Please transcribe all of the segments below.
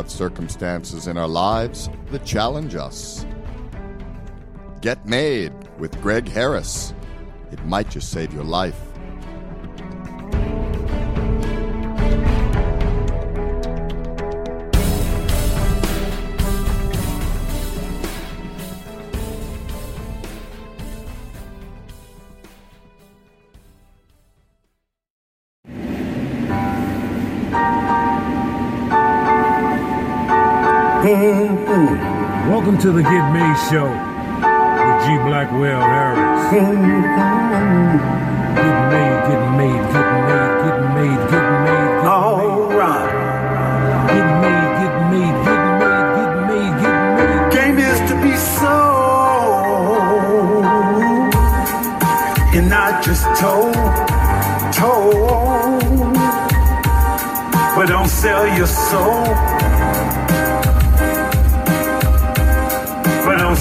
Have circumstances in our lives that challenge us. Get Made with Greg Harris. It might just save your life. To the Get Me Show with G. Blackwell Harris. Getting made, getting made, getting made, getting made, getting made, getting All right. made, getting made, getting made, getting made, getting made, getting made. Game is to be sold and not just told, told. But don't sell your soul.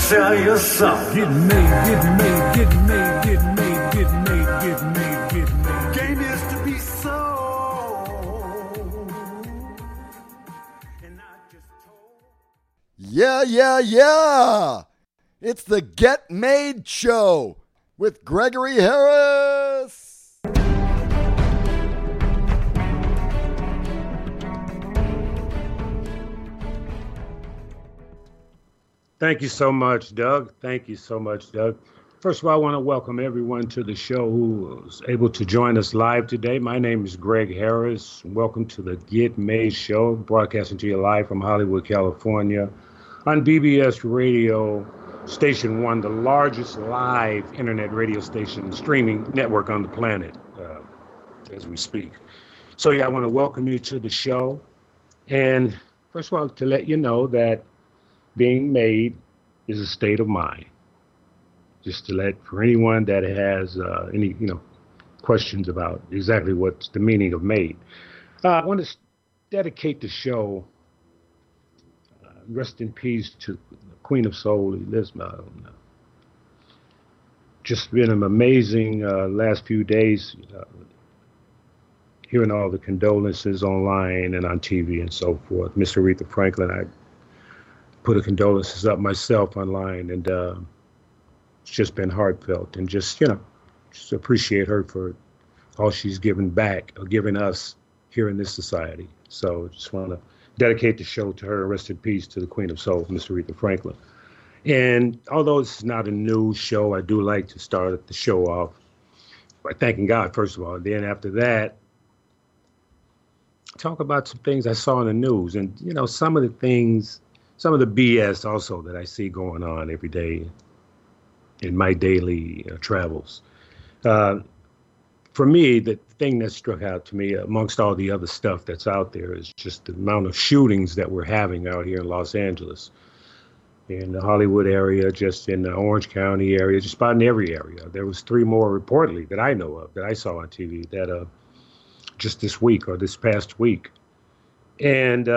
Sell your soul. Getting made, getting made, getting made, getting made, getting made, getting made, getting made. Game is to be sold and not just told. Yeah, yeah, yeah! It's the Get Made Show with Gregory Harris. Thank you so much, Doug. Thank you so much, Doug. First of all, I want to welcome everyone to the show who was able to join us live today. My name is Greg Harris. Welcome to the Get Made Show, broadcasting to you live from Hollywood, California, on BBS Radio, Station One, the largest live internet radio station streaming network on the planet, uh, as we speak. So, yeah, I want to welcome you to the show. And first of all, to let you know that being made is a state of mind. Just to let for anyone that has uh, any you know questions about exactly what's the meaning of made, uh, I want to dedicate the show. Uh, rest in peace to the Queen of Soul, Elizabeth. Just been an amazing uh, last few days. Uh, hearing all the condolences online and on TV and so forth. Miss Aretha Franklin, I put a condolences up myself online, and uh, it's just been heartfelt. And just you know, just appreciate her for all she's given back or given us here in this society. So just want to dedicate the show to her. Rest in peace to the Queen of Soul, Miss Aretha Franklin. And although it's not a news show, I do like to start the show off by thanking God first of all. And then after that, talk about some things I saw in the news, and you know, some of the things some of the BS also that I see going on every day in my daily uh, travels. Uh, for me, the thing that struck out to me, amongst all the other stuff that's out there, is just the amount of shootings that we're having out here in Los Angeles, in the Hollywood area, just in the Orange County area, just about in every area. There was three more reportedly that I know of that I saw on TV that uh, just this week or this past week, and.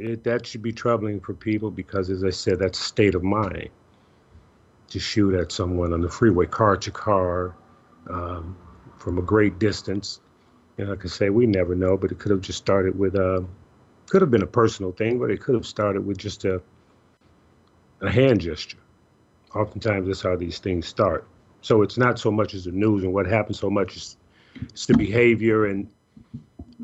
Uh, it, that should be troubling for people because, as I said, that's a state of mind to shoot at someone on the freeway, car to car, um, from a great distance. And like I say, we never know, but it could have just started with a, could have been a personal thing, but it could have started with just a, a hand gesture. Oftentimes, that's how these things start. So it's not so much as the news and what happens, so much as it's the behavior and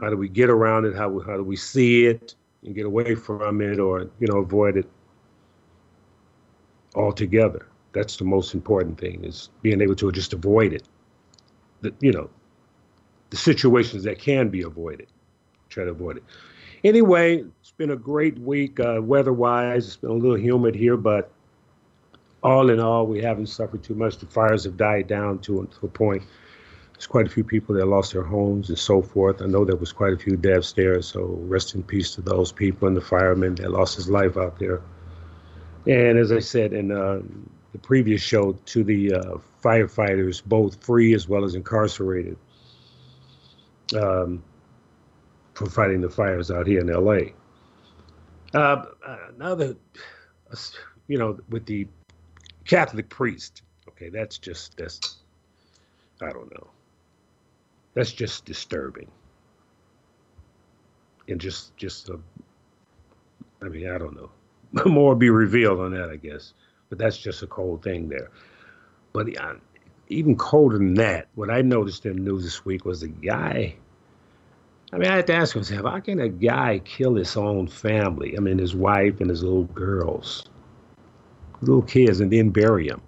how do we get around it, how, how do we see it, and get away from it or you know avoid it altogether. That's the most important thing is being able to just avoid it. The, you know the situations that can be avoided try to avoid it. Anyway it's been a great week uh, weather wise it's been a little humid here but all in all we haven't suffered too much. The fires have died down to, to a point there's quite a few people that lost their homes and so forth. I know there was quite a few deaths there, so rest in peace to those people and the fireman that lost his life out there. And as I said in uh, the previous show, to the uh, firefighters, both free as well as incarcerated, um, for fighting the fires out here in LA. Uh, now that, you know, with the Catholic priest, okay, that's just, that's, I don't know. That's just disturbing. and just just uh, I mean I don't know. More will be revealed on that I guess. But that's just a cold thing there. But even colder than that what I noticed in the news this week was a guy I mean I had to ask myself how can a guy kill his own family? I mean his wife and his little girls little kids and then bury them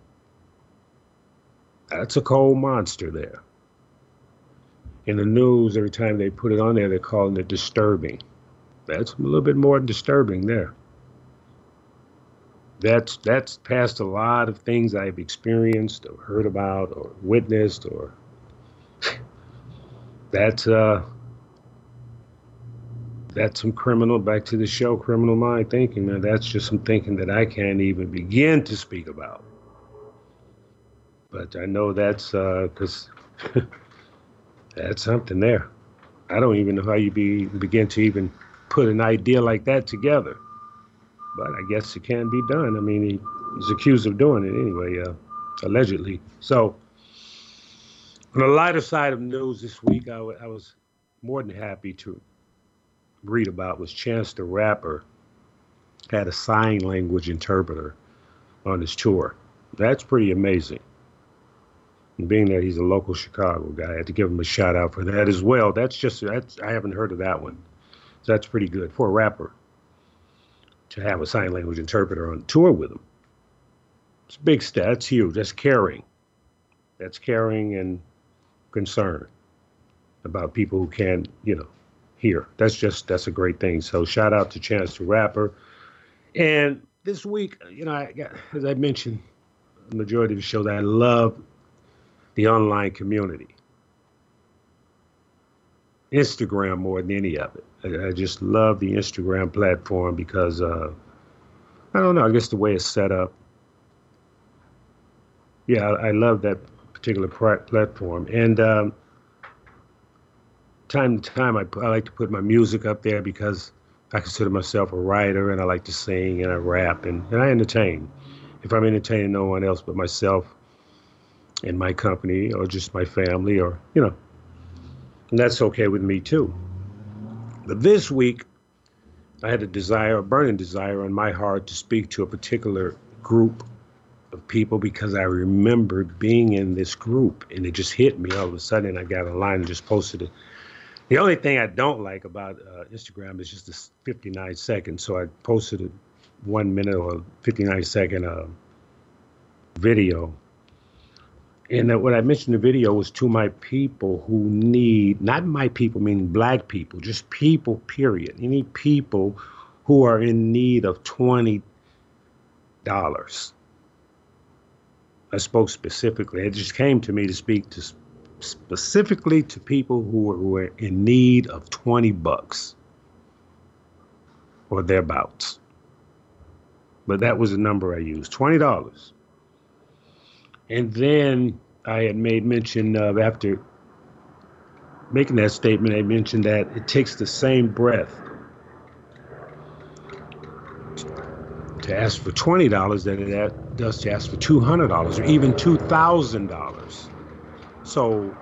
that's a cold monster there in the news, every time they put it on there, they're calling it disturbing. That's a little bit more disturbing there. That's that's past a lot of things I've experienced or heard about or witnessed or that's uh that's some criminal back to the show criminal mind thinking man that's just some thinking that i can't even begin to speak about but i know that's because uh, that's something there. I don't even know how you be begin to even put an idea like that together. But I guess it can be done. I mean, he, he's accused of doing it anyway, uh, allegedly. So, on the lighter side of news this week, I, w- I was more than happy to read about was Chance the Rapper had a sign language interpreter on his tour. That's pretty amazing. Being that he's a local Chicago guy, I had to give him a shout out for that as well. That's just that's I haven't heard of that one. So that's pretty good for a rapper to have a sign language interpreter on tour with him. It's a big step. That's huge. That's caring. That's caring and concern about people who can't, you know, hear. That's just that's a great thing. So shout out to Chance the Rapper. And this week, you know, I got, as I mentioned, the majority of the show that I love the online community. Instagram more than any of it. I, I just love the Instagram platform because uh, I don't know. I guess the way it's set up. Yeah, I, I love that particular platform. And um, time to time, I, I like to put my music up there because I consider myself a writer and I like to sing and I rap and, and I entertain. If I'm entertaining no one else but myself, in my company or just my family or, you know, and that's okay with me too. But this week, I had a desire, a burning desire on my heart to speak to a particular group of people because I remembered being in this group and it just hit me all of a sudden. I got online and just posted it. The only thing I don't like about uh, Instagram is just the 59 seconds. So I posted a one minute or 59 second uh, video and what I mentioned in the video was to my people who need, not my people, meaning black people, just people, period. Any people who are in need of $20. I spoke specifically. It just came to me to speak to specifically to people who were, in need of 20 bucks or thereabouts. But that was the number I used $20. And then I had made mention of after making that statement, I mentioned that it takes the same breath to ask for twenty dollars that it does to ask for two hundred dollars or even two thousand dollars. So,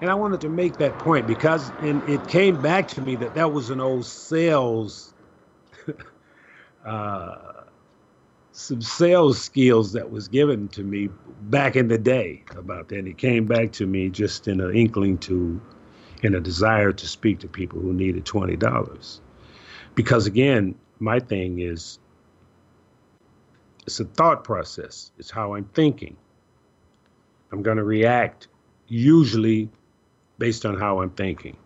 and I wanted to make that point because and it came back to me that that was an old sales. uh, some sales skills that was given to me back in the day about that. And it came back to me just in an inkling to, in a desire to speak to people who needed twenty dollars, because again, my thing is, it's a thought process. It's how I'm thinking. I'm going to react usually based on how I'm thinking.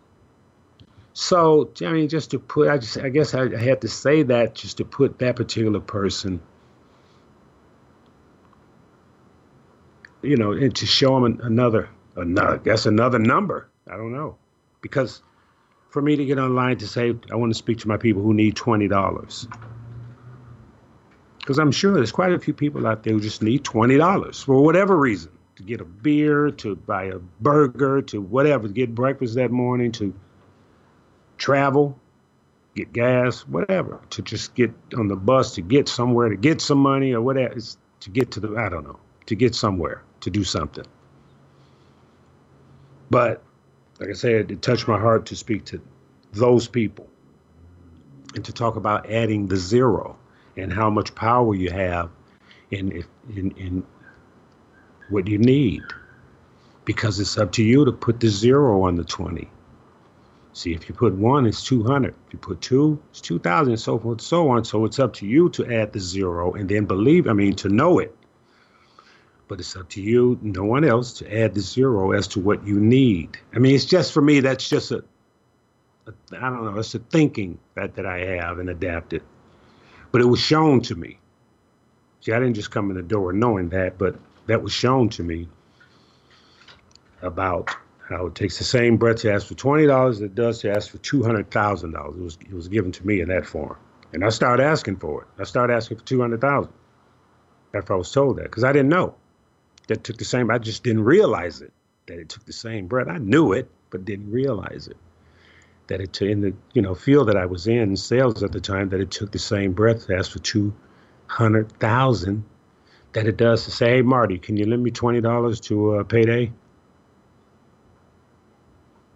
So, I mean, just to put, I just, I guess I had to say that just to put that particular person you know, and to show them another, another, guess another number. I don't know, because for me to get online to say I want to speak to my people who need twenty dollars, because I'm sure there's quite a few people out there who just need twenty dollars for whatever reason. To get a beer, to buy a burger, to whatever, to get breakfast that morning, to travel, get gas, whatever, to just get on the bus, to get somewhere, to get some money or whatever, it's to get to the I don't know, to get somewhere to do something. But like I said, it touched my heart to speak to those people and to talk about adding the zero and how much power you have in in, in what you need. Because it's up to you to put the zero on the 20 see if you put one it's 200 if you put two it's 2000 and so forth and so on. So it's up to you to add the zero and then believe i mean to know it but it's up to you no one else to add the zero as to what you need i mean it's just for me that's just a I don't know, it's a thinking that, that I have and adapted. But it was shown to me. See, I didn't just come in the door knowing that, but that was shown to me about how it takes the same breath to ask for twenty dollars as it does to ask for two hundred thousand dollars. It was it was given to me in that form, and I started asking for it. I started asking for two hundred thousand after I was told that because I didn't know that took the same. I just didn't realize it that it took the same breath. I knew it, but didn't realize it that it in the you know field that I was in sales at the time that it took the same breath ask for two hundred thousand that it does to say, "Hey Marty, can you lend me twenty dollars to uh, payday?"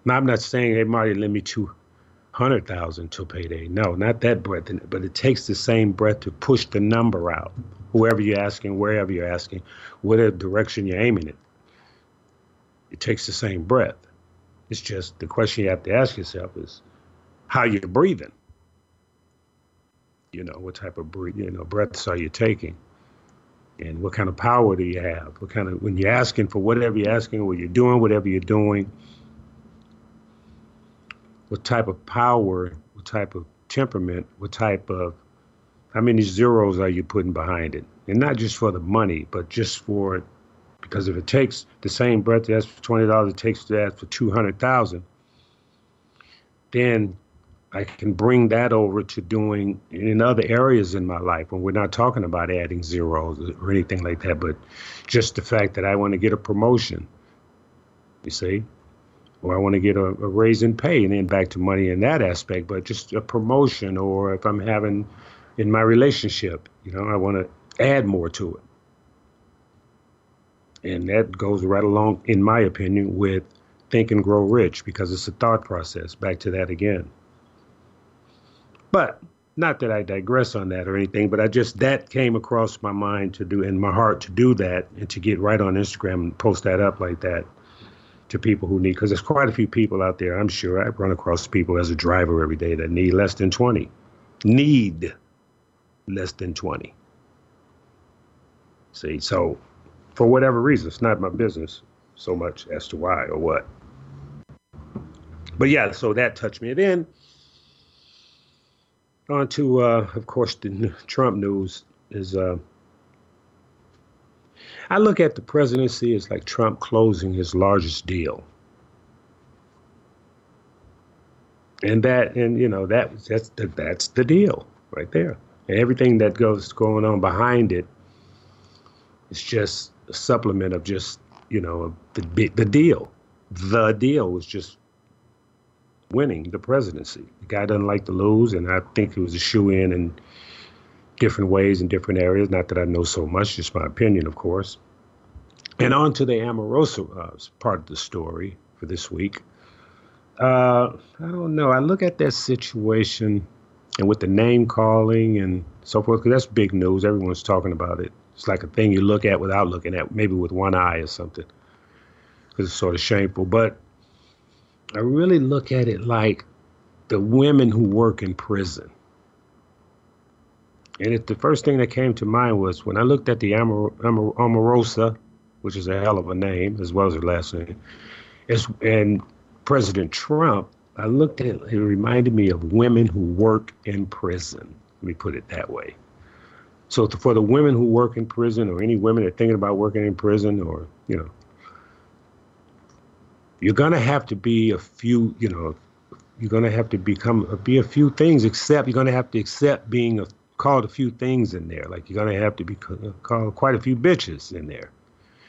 Now I'm not saying, "Hey Marty, lend me two hundred thousand to payday." No, not that breath, but it takes the same breath to push the number out. Whoever you're asking, wherever you're asking, whatever direction you're aiming it, it takes the same breath. It's just the question you have to ask yourself is how you're breathing. You know, what type of breath, you know, breaths are you taking? And what kind of power do you have? What kind of when you're asking for whatever you're asking, what you're doing, whatever you're doing, what type of power, what type of temperament, what type of how many zeros are you putting behind it? And not just for the money, but just for because if it takes the same breath to ask for twenty dollars, it takes to ask for two hundred thousand. Then I can bring that over to doing in other areas in my life when we're not talking about adding zeros or anything like that, but just the fact that I want to get a promotion, you see, or I want to get a, a raise in pay and then back to money in that aspect, but just a promotion, or if I'm having in my relationship, you know, I want to add more to it. And that goes right along, in my opinion, with Think and Grow Rich because it's a thought process. Back to that again. But not that I digress on that or anything, but I just that came across my mind to do in my heart to do that and to get right on Instagram and post that up like that to people who need because there's quite a few people out there. I'm sure I run across people as a driver every day that need less than 20. Need less than 20. See, so for whatever reason. It's not my business so much as to why or what. But yeah, so that touched me. then on to, uh, of course, the Trump news is. Uh, I look at the presidency as like Trump closing his largest deal. And that, and you know, that that's the, that's the deal right there. And everything that goes going on behind it, it's just a supplement of just you know the the deal. The deal was just winning the presidency. The guy doesn't like to lose, and I think it was a shoe in in different ways in different areas. Not that I know so much, just my opinion, of course. And on to the Omarosa uh, part of the story for this week. Uh, I don't know. I look at that situation and with the name calling and so forth, because that's big news. Everyone's talking about it. It's like a thing you look at without looking at, maybe with one eye or something, because it's sort of shameful. But I really look at it like the women who work in prison. And it, the first thing that came to mind was when I looked at the Amor, Amor, Omarosa, which is a hell of a name, as well as her last name, and President Trump, I looked at it, it reminded me of women who work in prison. Let me put it that way. So for the women who work in prison, or any women that are thinking about working in prison, or you know, you're gonna have to be a few. You know, you're gonna have to become be a few things. Except you're gonna have to accept being a, called a few things in there. Like you're gonna have to be called quite a few bitches in there,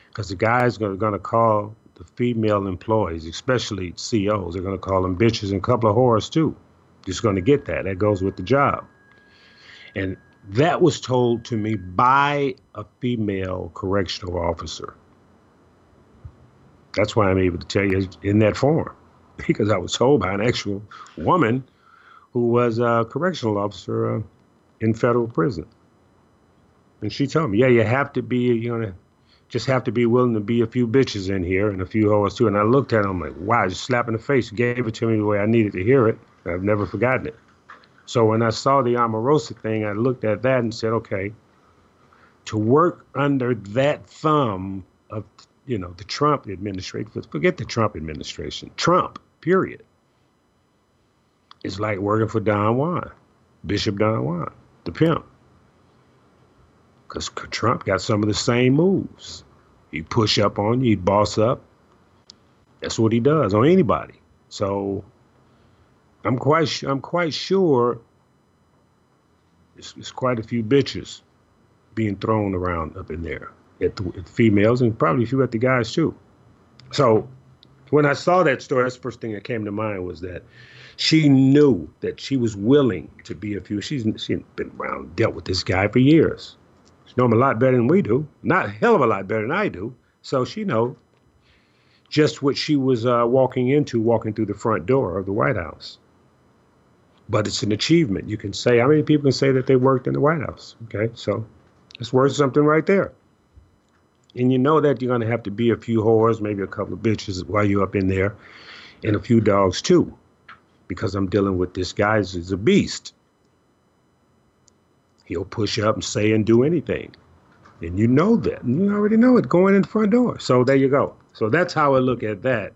because the guys are gonna call female employees, especially COs, they're gonna call them bitches and a couple of whores too. Just gonna get that. That goes with the job. And that was told to me by a female correctional officer. That's why I'm able to tell you in that form, because I was told by an actual woman who was a correctional officer uh, in federal prison. And she told me, yeah, you have to be, you know, just have to be willing to be a few bitches in here and a few hoes too. And I looked at him like, wow, just slap in the face. Gave it to me the way I needed to hear it. I've never forgotten it. So when I saw the Omarosa thing, I looked at that and said, okay, to work under that thumb of, you know, the Trump administration, forget the Trump administration, Trump, period. It's like working for Don Juan, Bishop Don Juan, the pimp because Trump got some of the same moves. He push up on you, he boss up. That's what he does on anybody. So I'm quite I'm quite sure it's, it's quite a few bitches being thrown around up in there at the, at the females and probably a few at the guys too. So when I saw that story, that's the first thing that came to mind was that she knew that she was willing to be a few. She's she's been around, dealt with this guy for years. Know him a lot better than we do. Not a hell of a lot better than I do. So she know just what she was uh, walking into, walking through the front door of the White House. But it's an achievement. You can say how many people can say that they worked in the White House. Okay, so it's worth something right there. And you know that you're going to have to be a few whores, maybe a couple of bitches while you're up in there, and a few dogs too, because I'm dealing with this guy who's a beast. He'll push up and say and do anything. And you know that. And you already know it going in the front door. So there you go. So that's how I look at that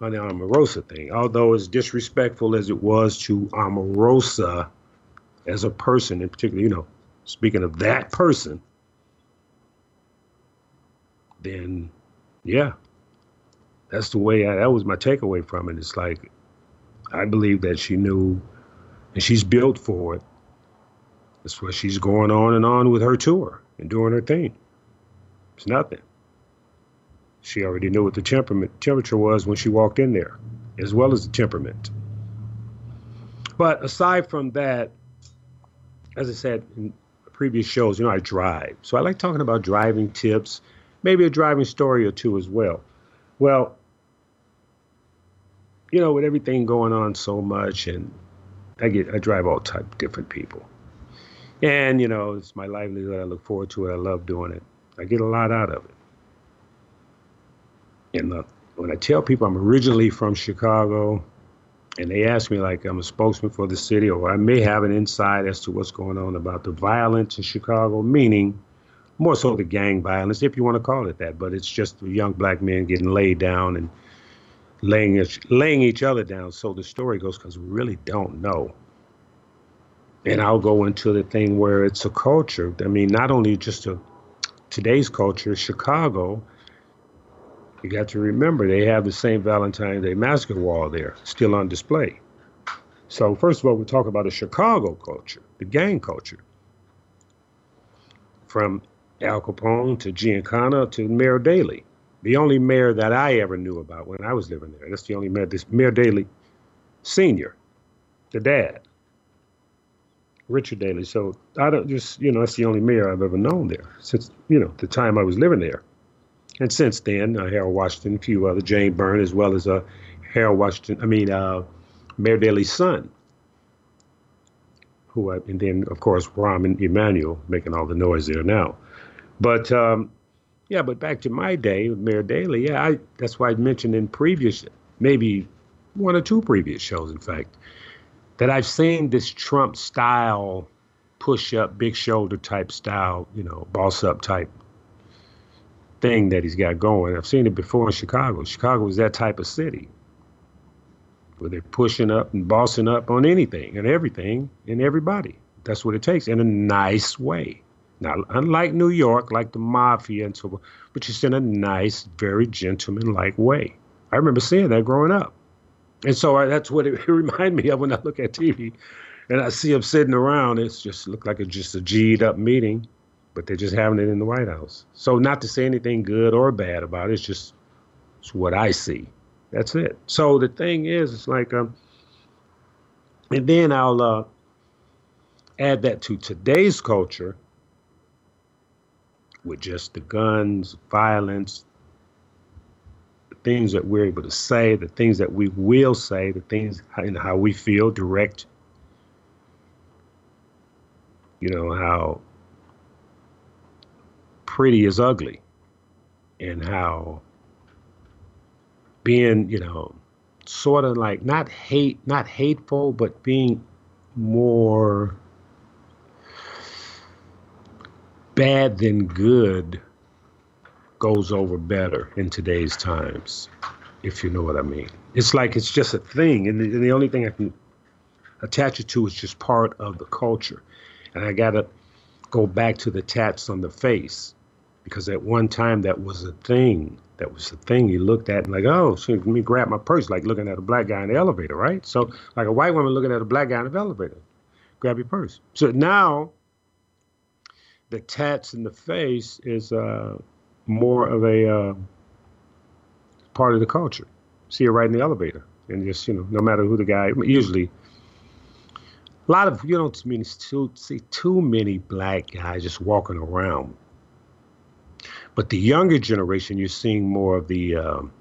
on the Omarosa thing. Although as disrespectful as it was to Omarosa as a person in particular, you know, speaking of that person, then yeah, that's the way I, that was my takeaway from it. It's like I believe that she knew and she's built for it that's why she's going on and on with her tour and doing her thing. It's nothing. She already knew what the temperament temperature was when she walked in there, as well as the temperament. But aside from that, as I said in previous shows, you know, I drive. So I like talking about driving tips, maybe a driving story or two as well. Well, you know, with everything going on so much and I get I drive all type of different people. And, you know, it's my livelihood. I look forward to it. I love doing it. I get a lot out of it. And uh, when I tell people I'm originally from Chicago, and they ask me like I'm a spokesman for the city, or I may have an insight as to what's going on about the violence in Chicago, meaning more so the gang violence, if you want to call it that. But it's just young black men getting laid down and laying laying each other down. So the story goes because we really don't know and I'll go into the thing where it's a culture. I mean, not only just a today's culture, Chicago. You got to remember they have the St. Valentine's Day massacre wall there, still on display. So first of all, we talk about a Chicago culture, the gang culture, from Al Capone to Giancana to Mayor Daley. The only mayor that I ever knew about when I was living there. That's the only mayor. This Mayor Daley, Senior, the dad. Richard Daley. So I don't just, you know, that's the only mayor I've ever known there since, you know, the time I was living there. And since then, uh, Harold Washington, a few other, Jane Byrne, as well as uh, Harold Washington, I mean, uh, Mayor Daley's son, who, I, and then, of course, Rahm Emanuel making all the noise there now. But, um, yeah, but back to my day with Mayor Daley, yeah, I, that's why I mentioned in previous, maybe one or two previous shows, in fact, that I've seen this Trump style push up, big shoulder type style, you know, boss up type thing that he's got going. I've seen it before in Chicago. Chicago is that type of city where they're pushing up and bossing up on anything and everything and everybody. That's what it takes in a nice way. Now, unlike New York, like the mafia and so forth, but just in a nice, very gentleman-like way. I remember seeing that growing up. And so I, that's what it, it reminded me of when I look at TV and I see them sitting around. It's just look like it's just a G'd up meeting, but they're just having it in the White House. So not to say anything good or bad about it, it's just it's what I see. That's it. So the thing is, it's like, um, and then I'll uh, add that to today's culture with just the guns, violence, things that we're able to say, the things that we will say, the things and how we feel direct. You know, how pretty is ugly and how being, you know, sort of like not hate, not hateful, but being more bad than good goes over better in today's times, if you know what I mean. It's like it's just a thing, and the, and the only thing I can attach it to is just part of the culture. And I got to go back to the tats on the face because at one time that was a thing. That was the thing you looked at and like, oh, so let me grab my purse, like looking at a black guy in the elevator, right? So like a white woman looking at a black guy in the elevator, grab your purse. So now the tats in the face is uh, more of a uh, part of the culture. See it right in the elevator, and just you know, no matter who the guy, usually a lot of you don't mean too see too many black guys just walking around. But the younger generation, you're seeing more of the um,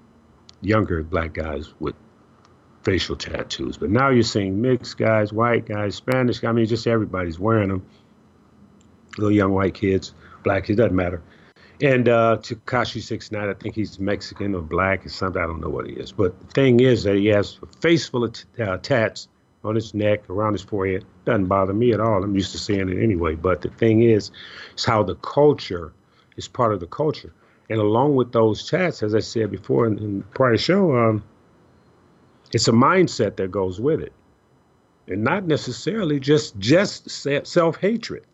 younger black guys with facial tattoos. But now you're seeing mixed guys, white guys, Spanish. Guys, I mean, just everybody's wearing them. Little young white kids, black kids, doesn't matter. And uh, Tekashi Six Nine, I think he's Mexican or black or something. I don't know what he is. But the thing is that he has a face full of t- uh, tats on his neck, around his forehead. Doesn't bother me at all. I'm used to seeing it anyway. But the thing is, it's how the culture is part of the culture. And along with those tats, as I said before in, in prior show, um, it's a mindset that goes with it, and not necessarily just just self hatred.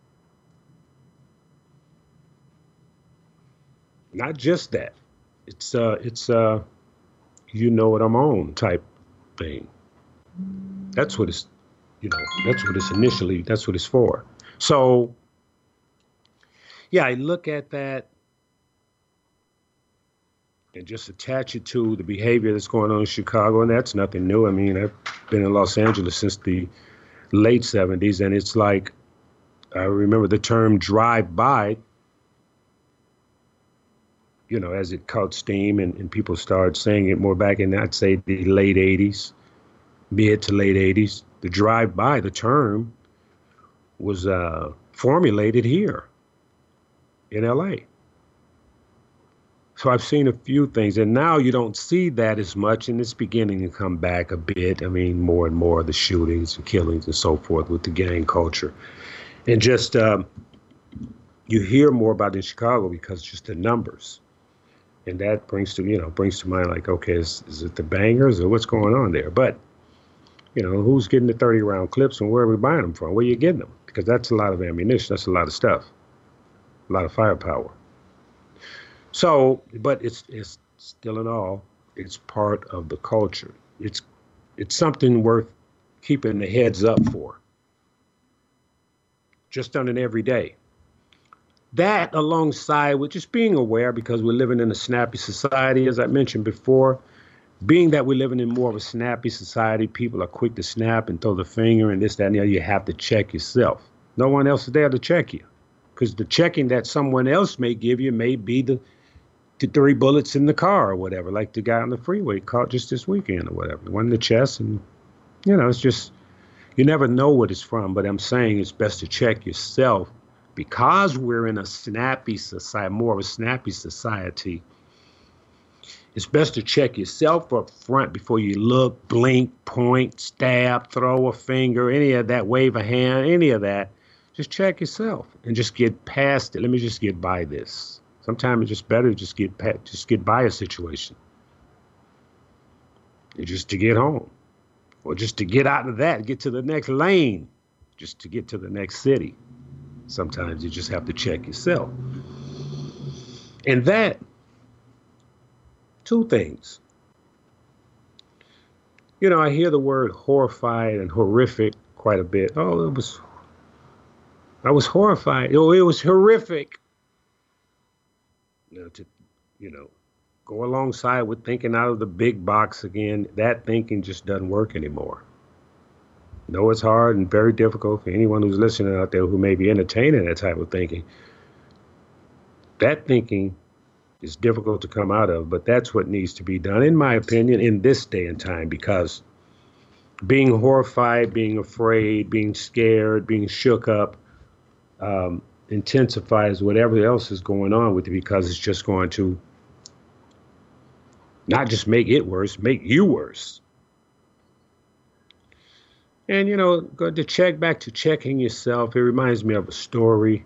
Not just that. It's uh, it's uh, you know what I'm on type thing. That's what it's, you know, that's what it's initially, that's what it's for. So, yeah, I look at that and just attach it to the behavior that's going on in Chicago, and that's nothing new. I mean, I've been in Los Angeles since the late 70s, and it's like, I remember the term drive by, you know, as it caught steam and, and people started saying it more back in, I'd say, the late 80s mid to late 80s. The drive by, the term, was uh, formulated here in LA. So I've seen a few things, and now you don't see that as much, and it's beginning to come back a bit. I mean, more and more of the shootings and killings and so forth with the gang culture, and just um, you hear more about it in Chicago because just the numbers, and that brings to you know brings to mind like, okay, is, is it the bangers or what's going on there? But you know, who's getting the 30 round clips and where are we buying them from? Where are you getting them? Because that's a lot of ammunition. That's a lot of stuff, a lot of firepower. So, but it's it's still in all, it's part of the culture. It's it's something worth keeping the heads up for. Just done it every day. That alongside with just being aware because we're living in a snappy society, as I mentioned before, being that we're living in more of a snappy society, people are quick to snap and throw the finger and this, that, and the other. You have to check yourself. No one else is there to check you. Because the checking that someone else may give you may be the, the three bullets in the car or whatever, like the guy on the freeway caught just this weekend or whatever. One in the chest, and, you know, it's just, you never know what it's from. But I'm saying it's best to check yourself because we're in a snappy society, more of a snappy society it's best to check yourself up front before you look, blink, point, stab, throw a finger, any of that, wave a hand, any of that. Just check yourself and just get past it. Let me just get by this. Sometimes it's just better to just get just get by a situation, just to get home, or just to get out of that, get to the next lane, just to get to the next city. Sometimes you just have to check yourself, and that two things. You know, I hear the word horrified and horrific quite a bit. Oh, it was, I was horrified. Oh, it was horrific. You know, to, you know, go alongside with thinking out of the big box again. That thinking just doesn't work anymore. No, it's hard and very difficult for anyone who's listening out there who may be entertaining that type of thinking. That thinking is difficult to come out of, but that's what needs to be done, in my opinion, in this day and time, because being horrified, being afraid, being scared, being shook up, um, intensifies whatever else is going on with you because it's just going to not just make it worse, make you worse. And you know, go to check back to checking yourself. It reminds me of a story.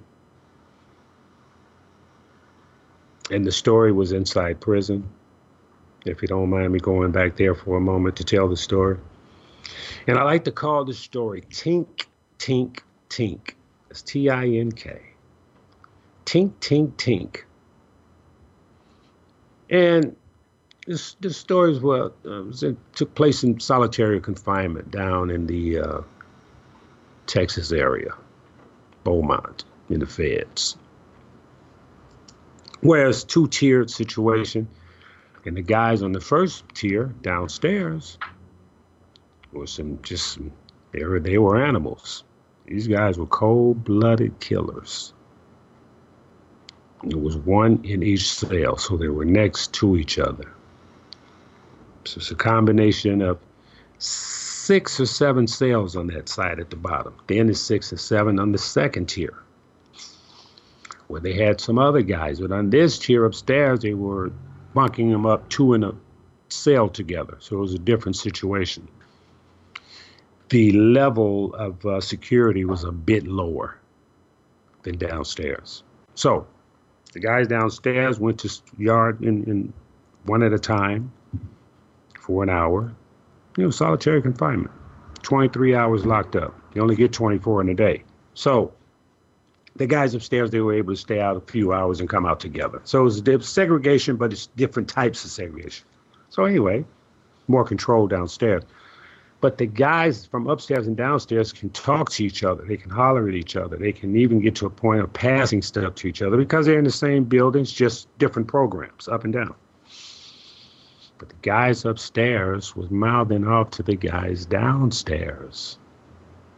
And the story was inside prison. If you don't mind me going back there for a moment to tell the story. And I like to call the story Tink, Tink, Tink. It's T I N K. Tink, Tink, Tink. And this, this what uh, it took place in solitary confinement down in the uh, Texas area, Beaumont, in the feds. Whereas two tiered situation, and the guys on the first tier downstairs were some just they were they were animals. These guys were cold blooded killers. There was one in each cell, so they were next to each other. So it's a combination of six or seven cells on that side at the bottom. Then it's six or seven on the second tier, where they had some other guys. But on this tier upstairs, they were bunking them up two in a cell together. So it was a different situation. The level of uh, security was a bit lower than downstairs. So the guys downstairs went to yard in, in one at a time for an hour. You know, solitary confinement. 23 hours locked up. You only get 24 in a day. So the guys upstairs, they were able to stay out a few hours and come out together. So it was segregation, but it's different types of segregation. So anyway, more control downstairs. But the guys from upstairs and downstairs can talk to each other. They can holler at each other. They can even get to a point of passing stuff to each other because they're in the same buildings, just different programs, up and down. But the guys upstairs was mouthing off to the guys downstairs,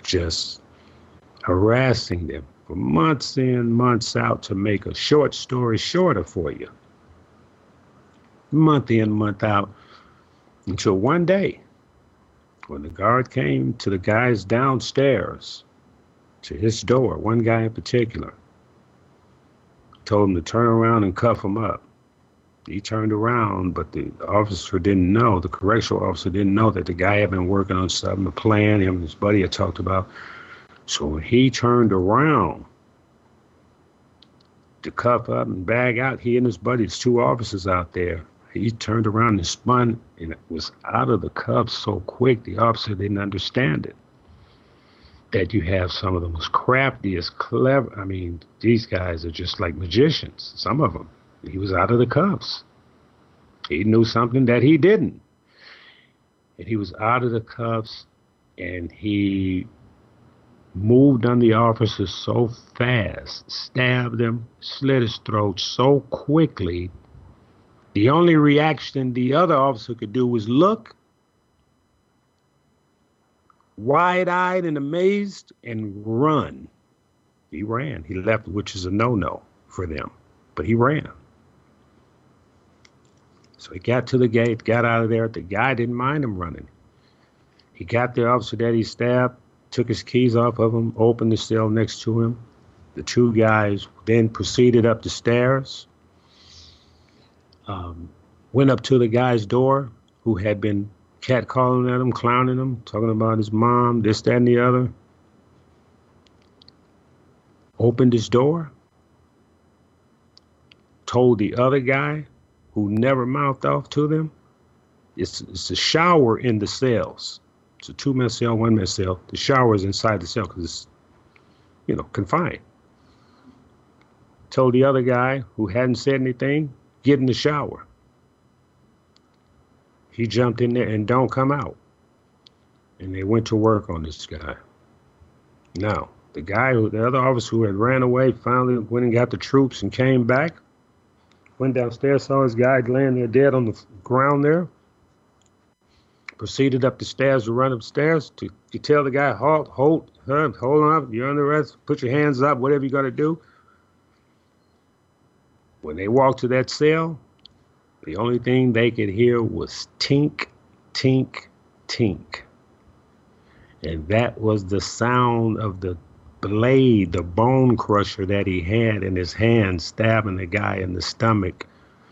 just harassing them for months in, months out to make a short story shorter for you. Month in, month out, until one day when the guard came to the guys downstairs, to his door, one guy in particular, told him to turn around and cuff him up. He turned around, but the officer didn't know, the correctional officer didn't know that the guy had been working on something, a plan him and his buddy had talked about. So when he turned around to cuff up and bag out, he and his buddies, two officers out there, he turned around and spun and was out of the cuffs so quick the officer didn't understand it. That you have some of the most craftiest, clever. I mean, these guys are just like magicians. Some of them. He was out of the cuffs. He knew something that he didn't. And he was out of the cuffs and he moved on the officer so fast, stabbed him, slit his throat so quickly the only reaction the other officer could do was look wide eyed and amazed and run. He ran. He left, which is a no no for them, but he ran. So he got to the gate, got out of there. The guy didn't mind him running. He got the officer that he stabbed, took his keys off of him, opened the cell next to him. The two guys then proceeded up the stairs um, went up to the guy's door who had been catcalling at him, clowning him, talking about his mom, this, that, and the other. Opened his door, told the other guy who never mouthed off to them, it's, it's a shower in the cells. It's a two man cell, one man cell. The shower is inside the cell because it's, you know, confined. Told the other guy who hadn't said anything, get in the shower. He jumped in there and don't come out. And they went to work on this guy. Now, the guy who, the other officer who had ran away, finally went and got the troops and came back. Went downstairs, saw his guy laying there dead on the ground there. Proceeded up the stairs to run upstairs to, to tell the guy, halt, hold, hold on up, you're under arrest, put your hands up, whatever you got to do. When they walked to that cell, the only thing they could hear was tink, tink, tink. And that was the sound of the blade, the bone crusher that he had in his hand, stabbing the guy in the stomach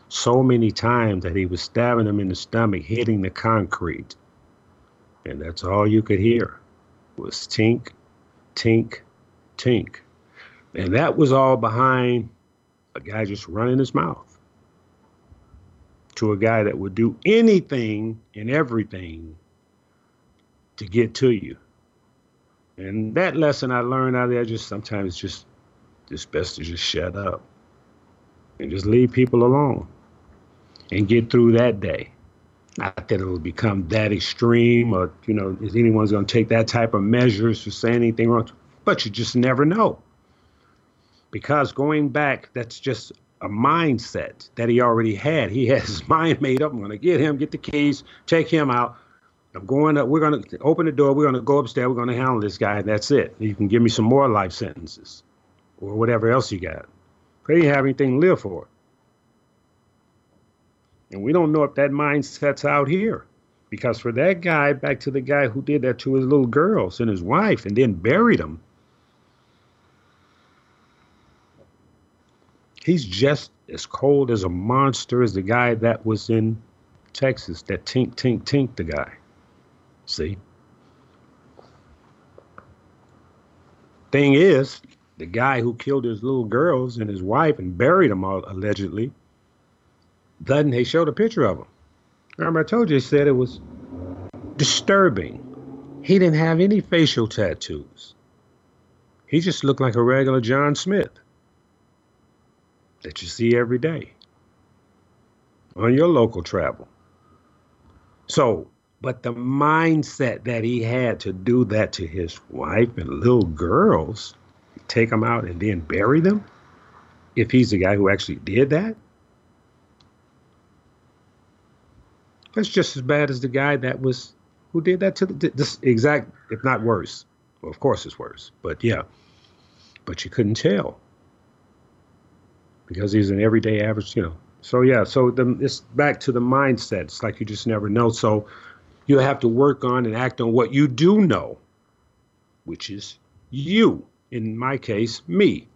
so many times that he was stabbing him in the stomach, hitting the concrete. And that's all you could hear was tink, tink, tink. And that was all behind a guy just running his mouth to a guy that would do anything and everything to get to you. And that lesson I learned out there just sometimes just it's best to just shut up and just leave people alone and get through that day. Not that it'll become that extreme or, you know, is anyone's going to take that type of measures to say anything wrong, but you just never know. Because going back, that's just a mindset that he already had. He has his mind made up. I'm going to get him, get the keys, take him out. I'm going up. We're going to open the door. We're going to go upstairs. We're going to handle this guy. And That's it. You can give me some more life sentences or whatever else you got. They didn't have anything to live for. And we don't know if that mindset's out here. Because for that guy, back to the guy who did that to his little girls and his wife and then buried them, he's just as cold as a monster as the guy that was in Texas, that tink, tink, tink, the guy. See? Thing is, the guy who killed his little girls and his wife and buried them all allegedly, then they showed a picture of him. Remember, I told you, he said it was disturbing. He didn't have any facial tattoos. He just looked like a regular John Smith that you see every day on your local travel. So, but the mindset that he had to do that to his wife and little girls, take them out and then bury them, if he's the guy who actually did that, that's just as bad as the guy that was who did that to the, this exact, if not worse. Well, of course, it's worse, but yeah. But you couldn't tell because he's an everyday average, you know. So yeah, so the, it's back to the mindset. It's like you just never know. So you have to work on and act on what you do know, which is you. In my case, me.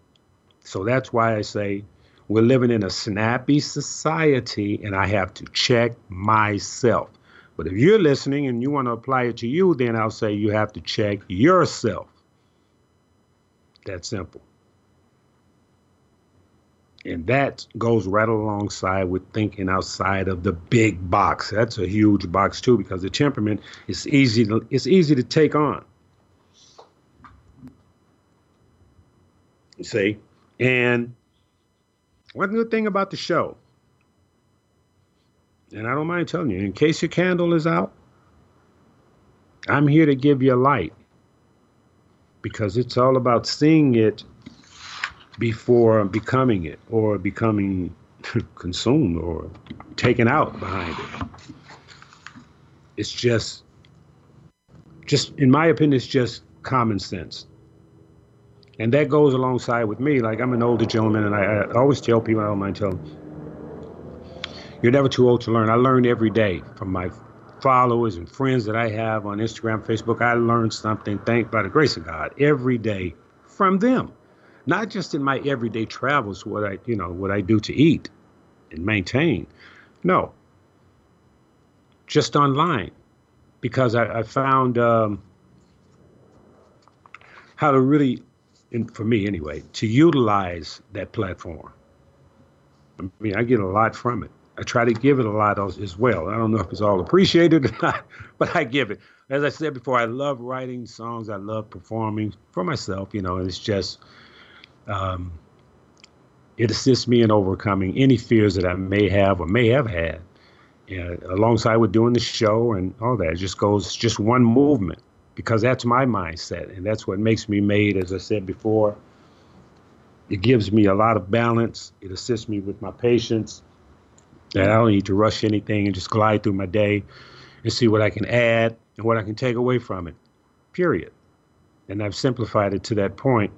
So that's why I say we're living in a snappy society, and I have to check myself. But if you're listening and you want to apply it to you, then I'll say you have to check yourself. That simple. And that goes right alongside with thinking outside of the big box. That's a huge box too, because the temperament is easy to it's easy to take on. You see? And one good thing about the show, and I don't mind telling you, in case your candle is out, I'm here to give you a light. Because it's all about seeing it before becoming it or becoming consumed or taken out behind it. It's just, just in my opinion, it's just common sense. And that goes alongside with me. Like I'm an older gentleman, and I, I always tell people, I don't mind telling you're never too old to learn. I learn every day from my followers and friends that I have on Instagram, Facebook. I learn something, thank by the grace of God, every day from them not just in my everyday travels, what I, you know, what I do to eat and maintain. No, just online, because I, I found um, how to really, for me anyway, to utilize that platform. I mean, I get a lot from it. I try to give it a lot as well. I don't know if it's all appreciated or not, but I give it. As I said before, I love writing songs. I love performing for myself, you know, and it's just um, it assists me in overcoming any fears that I may have or may have had. Alongside with doing the show and all that, it just goes just one movement because that's my mindset and that's what makes me made. As I said before, it gives me a lot of balance. It assists me with my patience. That I don't need to rush anything and just glide through my day and see what I can add and what I can take away from it. Period. And I've simplified it to that point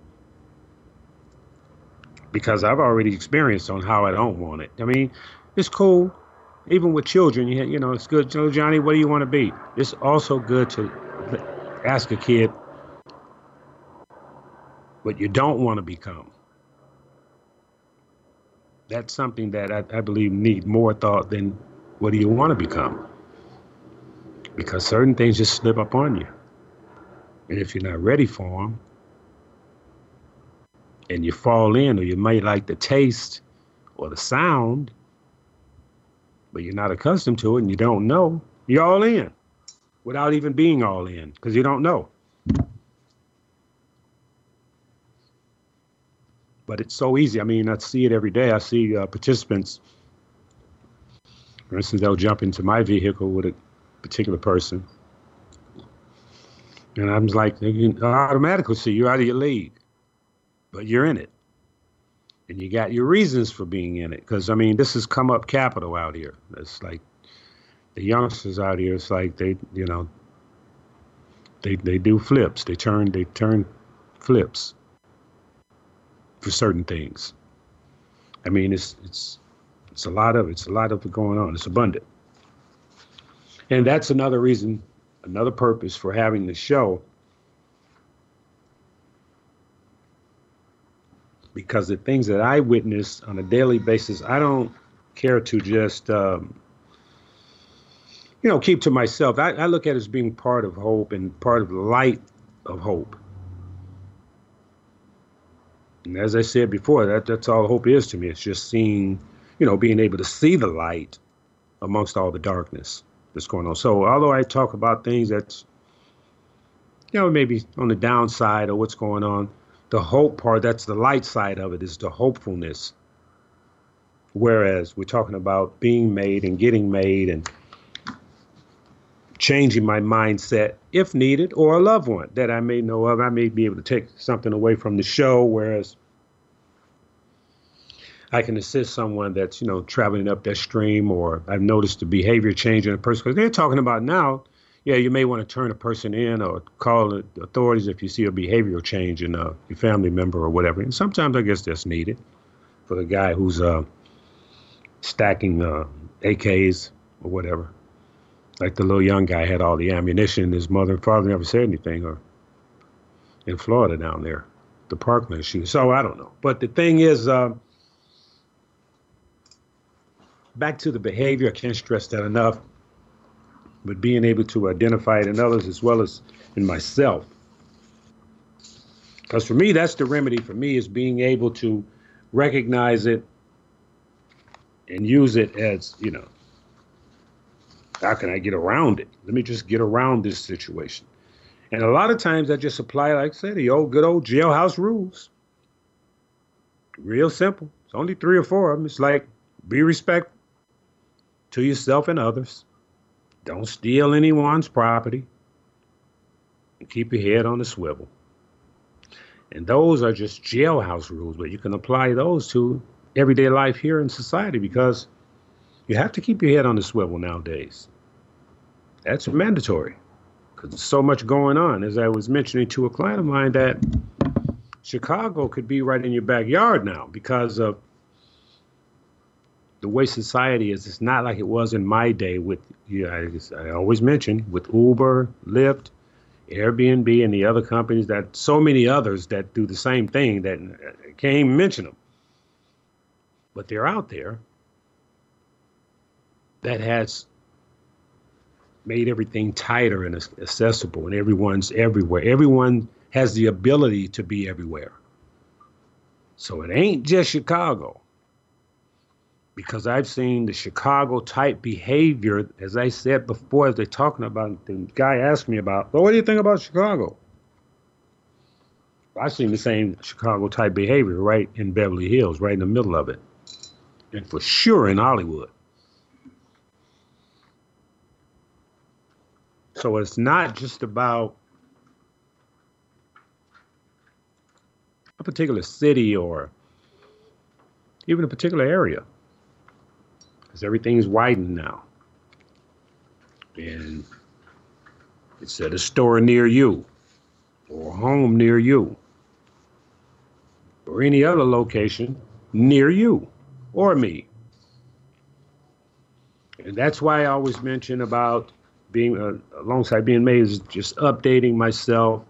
because I've already experienced on how I don't want it. I mean, it's cool. Even with children, you, you know, it's good. Know, Johnny, what do you want to be? It's also good to ask a kid, what you don't want to become. That's something that I, I believe need more thought than what do you want to become. Because certain things just slip up on you. And if you're not ready for them, and you fall in, or you might like the taste or the sound, but you're not accustomed to it and you don't know, you're all in without even being all in because you don't know. But it's so easy. I mean, I see it every day. I see uh, participants, for instance, they'll jump into my vehicle with a particular person. And I'm like, they automatically see you're out of your league, but you're in it. And you got your reasons for being in it. Because, I mean, this has come up capital out here. It's like the youngsters out here, it's like they, you know, they, they do flips. They turn, they turn flips for certain things. I mean, it's, it's, it's a lot of, it's a lot of going on. It's abundant. And that's another reason another purpose for having the show because the things that I witness on a daily basis, I don't care to just, um, you know, keep to myself. I, I, look at it as being part of hope and part of the light of hope. And as I said before, that that's all hope is to me. It's just seeing, you know, being able to see the light amongst all the darkness that's going on. So although I talk about things that's you know maybe on the downside of what's going on, the hope part that's the light side of it is the hopefulness. Whereas we're talking about being made and getting made and changing my mindset if needed or a loved one that I may know of. I may be able to take something away from the show, whereas I can assist someone that's you know traveling up that stream, or I've noticed the behavior change in a person because they're talking about now. Yeah, you may want to turn a person in or call the authorities if you see a behavioral change in uh, your family member or whatever. And sometimes I guess that's needed for the guy who's uh, stacking uh, AKs or whatever. Like the little young guy had all the ammunition. His mother and father never said anything. Or in Florida down there, the Parkland shooting. So I don't know. But the thing is. Uh, back to the behavior, I can't stress that enough, but being able to identify it in others as well as in myself. Because for me, that's the remedy for me is being able to recognize it and use it as, you know, how can I get around it? Let me just get around this situation. And a lot of times I just apply, like I said, the old good old jailhouse rules. Real simple. It's only three or four of them. It's like be respectful, to yourself and others. Don't steal anyone's property. And keep your head on the swivel. And those are just jailhouse rules, but you can apply those to everyday life here in society because you have to keep your head on the swivel nowadays. That's mandatory because there's so much going on. As I was mentioning to a client of mine, that Chicago could be right in your backyard now because of the way society is, it's not like it was in my day with, you know, I, I always mention, with Uber, Lyft, Airbnb, and the other companies that so many others that do the same thing that I can't even mention them. But they're out there that has made everything tighter and accessible, and everyone's everywhere. Everyone has the ability to be everywhere. So it ain't just Chicago because I've seen the Chicago type behavior, as I said before, as they're talking about, the guy asked me about, well, what do you think about Chicago? I've seen the same Chicago type behavior right in Beverly Hills, right in the middle of it, and for sure in Hollywood. So it's not just about a particular city or even a particular area because everything's widened now. And it's at a store near you, or a home near you, or any other location near you or me. And that's why I always mention about being uh, alongside being made is just updating myself,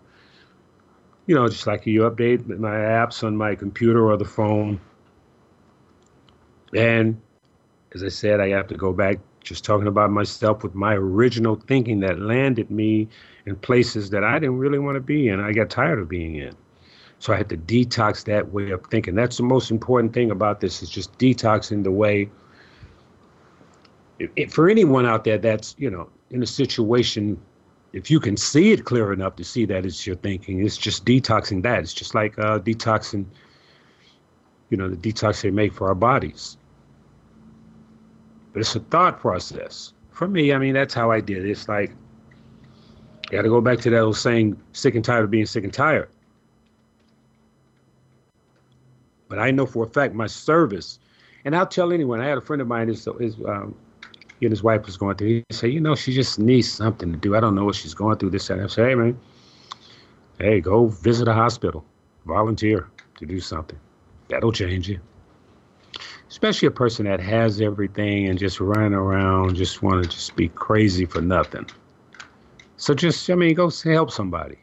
you know, just like you update my apps on my computer or the phone. And as I said, I have to go back just talking about myself with my original thinking that landed me in places that I didn't really want to be in. I got tired of being in. So I had to detox that way of thinking. That's the most important thing about this is just detoxing the way. For anyone out there that's you know in a situation, if you can see it clear enough to see that it's your thinking, it's just detoxing that. It's just like uh, detoxing, you know, the detox they make for our bodies. But it's a thought process. For me, I mean, that's how I did it. It's like, you got to go back to that old saying, sick and tired of being sick and tired. But I know for a fact my service, and I'll tell anyone. I had a friend of mine, his, his um, he and his wife was going through. He said, you know, she just needs something to do. I don't know what she's going through. This and I said, hey man, hey, go visit a hospital, volunteer to do something. That'll change you. Especially a person that has everything and just running around, just want to just be crazy for nothing. So just, I mean, go help somebody.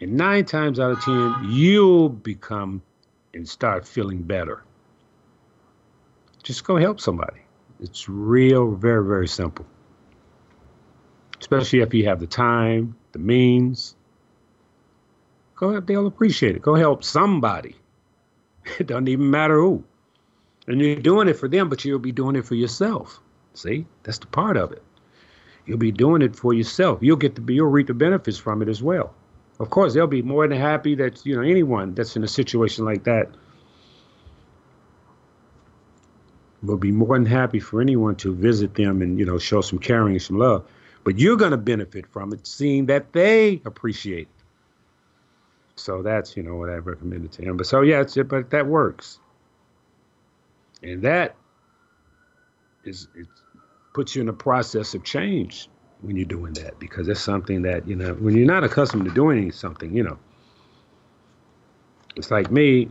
And nine times out of 10, you'll become and start feeling better. Just go help somebody. It's real, very, very simple. Especially if you have the time, the means. Go they'll appreciate it. Go help somebody. It doesn't even matter who. And you're doing it for them, but you'll be doing it for yourself. See? That's the part of it. You'll be doing it for yourself. You'll get to be you'll reap the benefits from it as well of course they'll be more than happy that you know anyone that's in a situation like that will be more than happy for anyone to visit them and you know show some caring and some love but you're going to benefit from it seeing that they appreciate. So that's you know what i recommended to him. But so yeah it's it but that works. And that is it puts you in a process of change when you're doing that because it's something that you know when you're not accustomed to doing something you know. It's like me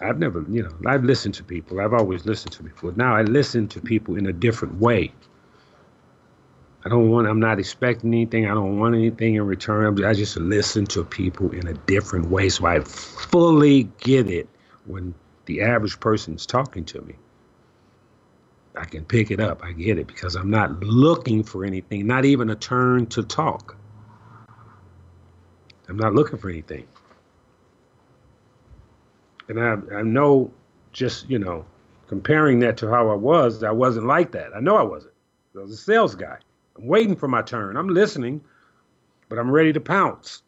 i've never you know i've listened to people. I've always listened to people. Now i listen to people in a different way i don't want i'm not expecting anything i don't want anything in return i just listen to people in a different way so i fully get it when the average person is talking to me I can pick it up. I get it because I'm not looking for anything, not even a turn to talk. I'm not looking for anything. And I, I know just, you know, comparing that to how I was, I wasn't like that. I know I wasn't. I was a sales guy. I'm waiting for my turn. I'm listening, but I'm ready to pounce.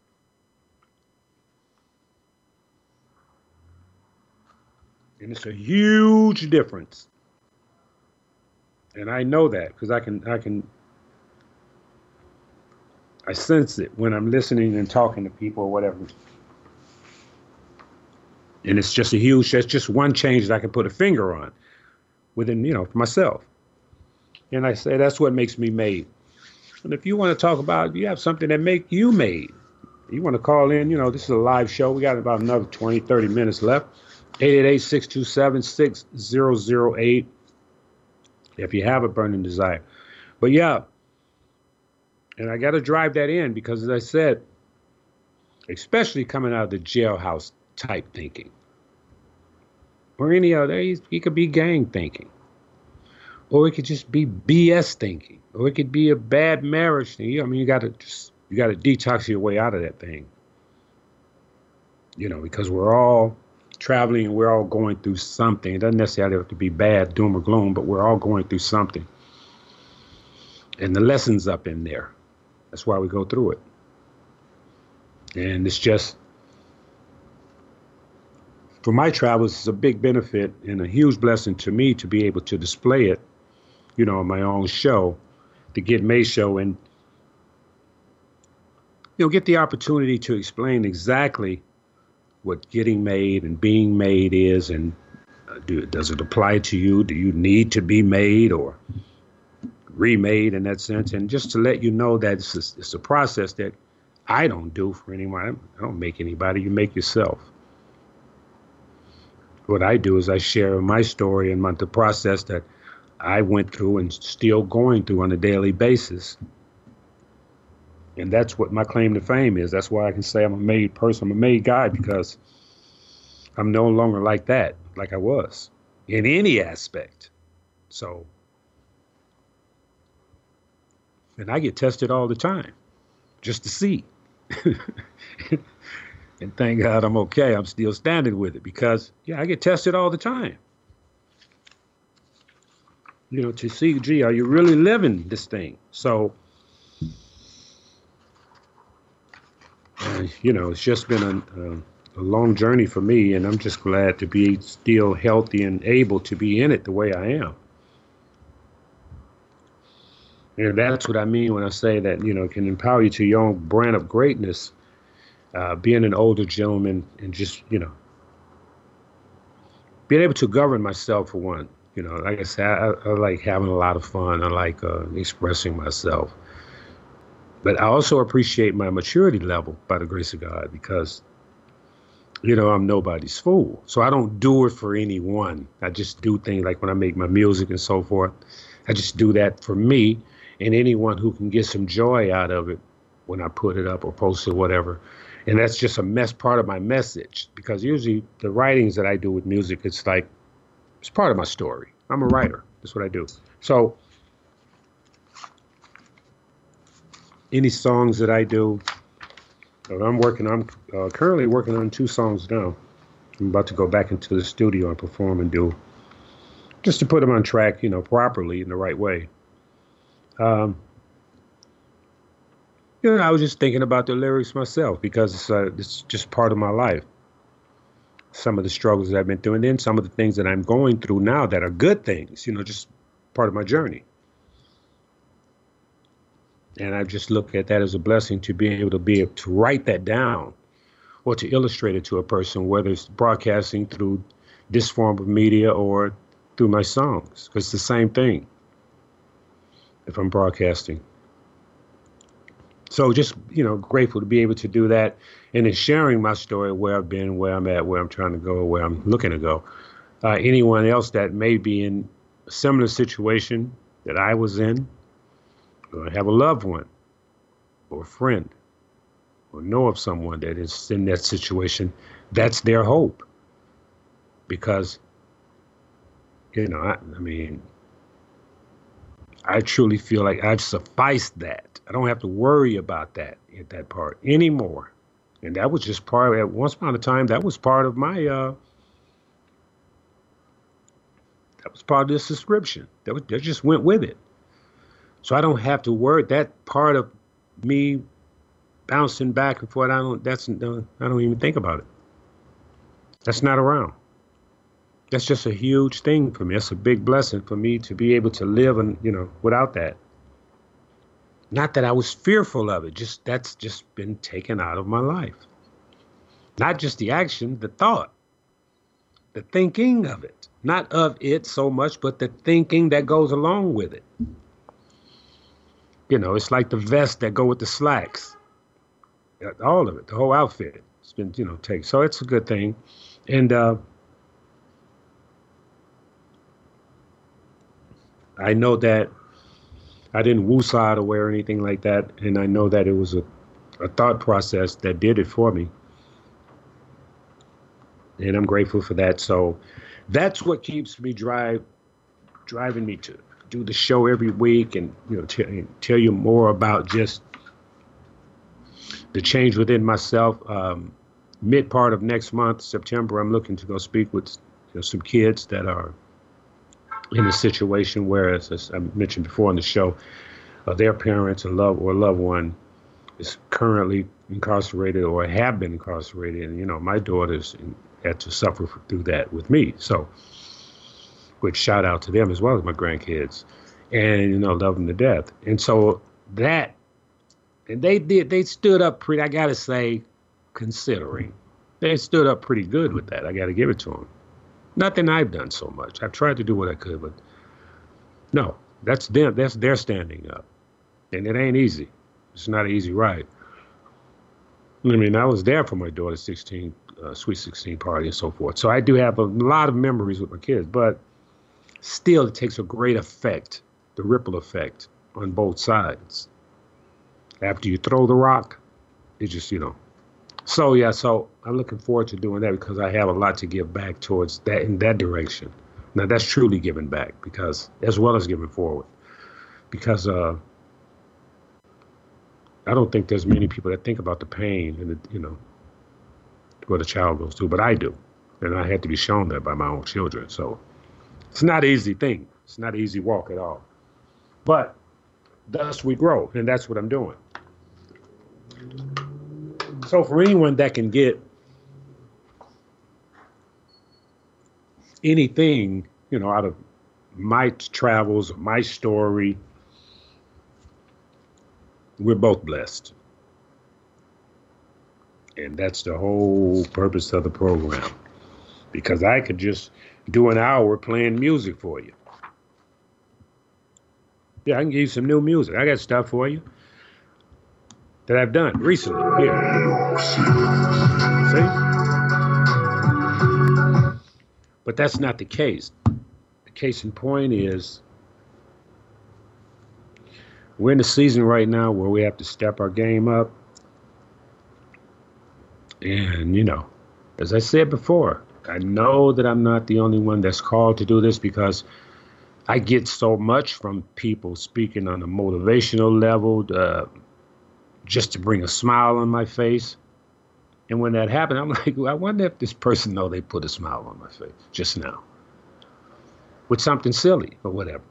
And it's a huge difference and I know that because I can I can I sense it when I'm listening and talking to people or whatever. And it's just a huge that's just one change that I can put a finger on within, you know, for myself. And I say that's what makes me made. And if you want to talk about you have something that make you made, you want to call in, you know, this is a live show. We got about another 20, 30 minutes left. 888-627-6008 if you have a burning desire. But yeah, and I got to drive that in because, as I said, especially coming out of the jailhouse type thinking, or any other, he could be gang thinking, or it could just be BS thinking, or it could be a bad marriage thing. I mean, you got to just you got to detox your way out of that thing. You know, because we're all traveling and we're all going through something. It doesn't necessarily have to be bad, doom or gloom, but we're all going through something. And the lessons up in there. That's why we go through it. And it's just for my travels, it's a big benefit and a huge blessing to me to be able to display it, you know, on my own show, the Get Made show, and you know, get the opportunity to explain exactly what getting made and being made is, and uh, do, does it apply to you? Do you need to be made or remade in that sense? And just to let you know that it's a, it's a process that I don't do for anyone. I don't make anybody. You make yourself. What I do is I share my story and my, the process that I went through and still going through on a daily basis And that's what my claim to fame is. That's why I can say I'm a made person, I'm a made guy because I'm no longer like that, like I was in any aspect. So, and I get tested all the time just to see. and thank God I'm okay. I'm still standing with it because, yeah, I get tested all the time. You know, to see, gee, are you really living this thing? So, uh, you know, it's just been a, a, a, long journey for me, and I'm just glad to be still healthy and able to be in it the way I am. And that's what I mean when I say that, you know, can empower you to your own brand of greatness, uh, being an older gentleman and just, you know, being able to govern myself for one. You know, like I said, I, I like having a lot of fun. I like uh, expressing myself. But I also appreciate my maturity level by the grace of God because, you know, I'm nobody's fool. So I don't do it for anyone. I just do things like when I make my music and so forth. I just do that for me and anyone who can get some joy out of it when I put it up or post it, whatever. And that's just a mess part of my message because usually the writings that I do with music, it's like it's part of my story. I'm a writer. That's what I do. So any songs that I do, I'm working. I'm uh, currently working on two songs now. I'm about to go back into the studio and perform and do, just to put them on track, you know, properly in the right way. Um, you know, I was just thinking about the lyrics myself because uh, it's just part of my life. Some of the struggles that I've been through, and then some of the things that I'm going through now that are good things, you know, just part of my journey. And I just look at that as a blessing to be able to be able to write that down or to illustrate it to a person, whether it's broadcasting through this form of media or through my songs, it's the same thing if I'm broadcasting. So just you know, grateful to be able to do that, and then sharing my story, where I've been, where I'm at, where I'm trying to go, where I'm looking to go. Uh, anyone else that may be in a similar situation that I was in, or have a loved one, or a friend, or know of someone that is in that situation, that's their hope. Because, you know, I, I mean, I truly feel like I've sufficed that. I don't have to worry about that at that part anymore. And that was just part of, at once upon a time that was part of my uh that was part of this subscription. That was that just went with it. So I don't have to worry that part of me bouncing back and forth. I don't that's I don't even think about it. That's not around that's just a huge thing for me. That's a big blessing for me to be able to live and you know without that. Not that I was fearful of it, just that's just been taken out of my life. Not just the action, the thought, the thinking of it. Not of it so much, but the thinking that goes along with it. You know, it's like the vest that go with the slacks. All of it, the whole outfit. It's been, you know, taken. So it's a good thing. And uh I know that I didn't woosah away or anything like that, and I know that it was a, a thought process that did it for me, and I'm grateful for that. So that's what keeps me drive driving me to do the show every week, and you know t- tell you more about just the change within myself. Um, mid part of next month, September, I'm looking to go speak with you know, some kids that are in a situation where, as, I mentioned before on the show, uh, their parents or love or loved one is currently incarcerated or have been incarcerated, and you know my daughters had to suffer through that with me. So, which shout out to them as well as my grandkids, and you know love them to death. And so that, and they did they stood up pretty. I gotta say, considering they stood up pretty good with that. I gotta give it to them. Nothing I've done so much. I've tried to do what I could, but no, that's them. That's their standing up, and it ain't easy. It's not an easy ride. I mean, I was there for my daughter's 16, uh, sweet 16 party and so forth. So I do have a lot of memories with my kids, but still, it takes a great effect, the ripple effect on both sides. after you throw the rock, it just, you know. So yeah, so I'm looking forward to doing that because I have a lot to give back towards that in that direction. Now that's truly giving back because as well as giving forward. Because uh I don't think there's many people that think about the pain and the, you know what a child goes through, but I do, and I had to be shown that by my own children. So it's not an easy thing. It's not an easy walk at all. But thus we grow, and that's what I'm doing. So for anyone that can get anything, you know, out of my travels, my story, we're both blessed. And that's the whole purpose of the program. Because I could just do an hour playing music for you. Yeah, I can give you some new music. I got stuff for you that I've done recently. Here. See? But that's not the case. The case in point is we're in a season right now where we have to step our game up. And, you know, as I said before, I know that I'm not the only one that's called to do this because I get so much from people speaking on a motivational level uh, just to bring a smile on my face. And when that happened, I'm like, I wonder if this person know they put a smile on my face just now with something silly or whatever.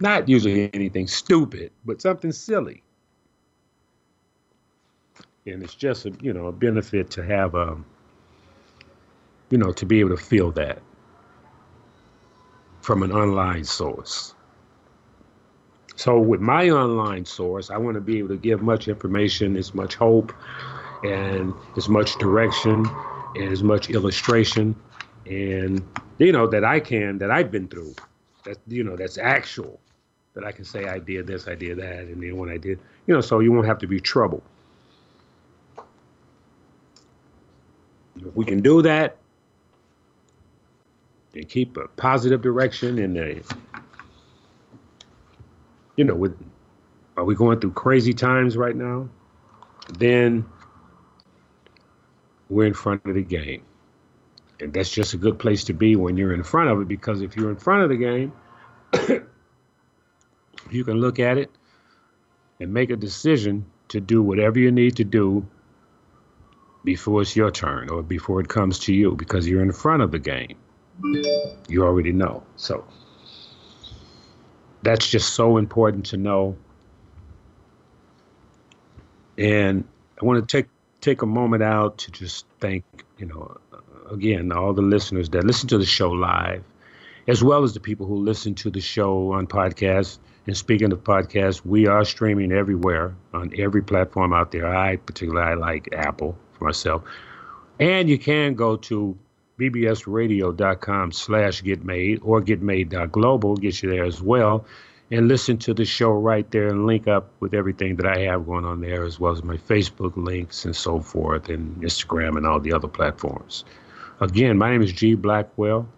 Not usually anything stupid, but something silly. And it's just a you know a benefit to have a um, you know to be able to feel that from an online source. So with my online source, I want to be able to give much information, as much hope, and as much direction, and as much illustration, and you know that I can that I've been through. That you know that's actual that I can say I did this, I did that, and then when I did, you know, so you won't have to be troubled. If we can do that and keep a positive direction and a, you know, with are we going through crazy times right now? Then we're in front of the game. And that's just a good place to be when you're in front of it because if you're in front of the game, you can look at it and make a decision to do whatever you need to do before it's your turn or before it comes to you because you're in front of the game. You already know. So that's just so important to know. And I want to take take a moment out to just thank, you know, again, all the listeners that listen to the show live, as well as the people who listen to the show on podcast and speaking of podcasts, we are streaming everywhere on every platform out there. I particularly I like Apple for myself. And you can go to bbsradio.com slash getmade or getmade.global, gets you there as well, and listen to the show right there and link up with everything that I have going on there, as well as my Facebook links and so forth, and Instagram and all the other platforms. Again, my name is G. Blackwell.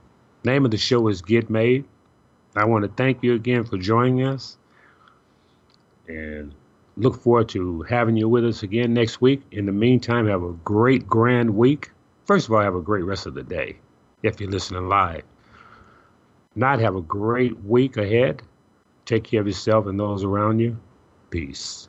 Name of the show is Get Made. I want to thank you again for joining us and look forward to having you with us again next week. In the meantime, have a great, grand week. First of all, have a great rest of the day if you're listening live. Not have a great week ahead. Take care of yourself and those around you. Peace.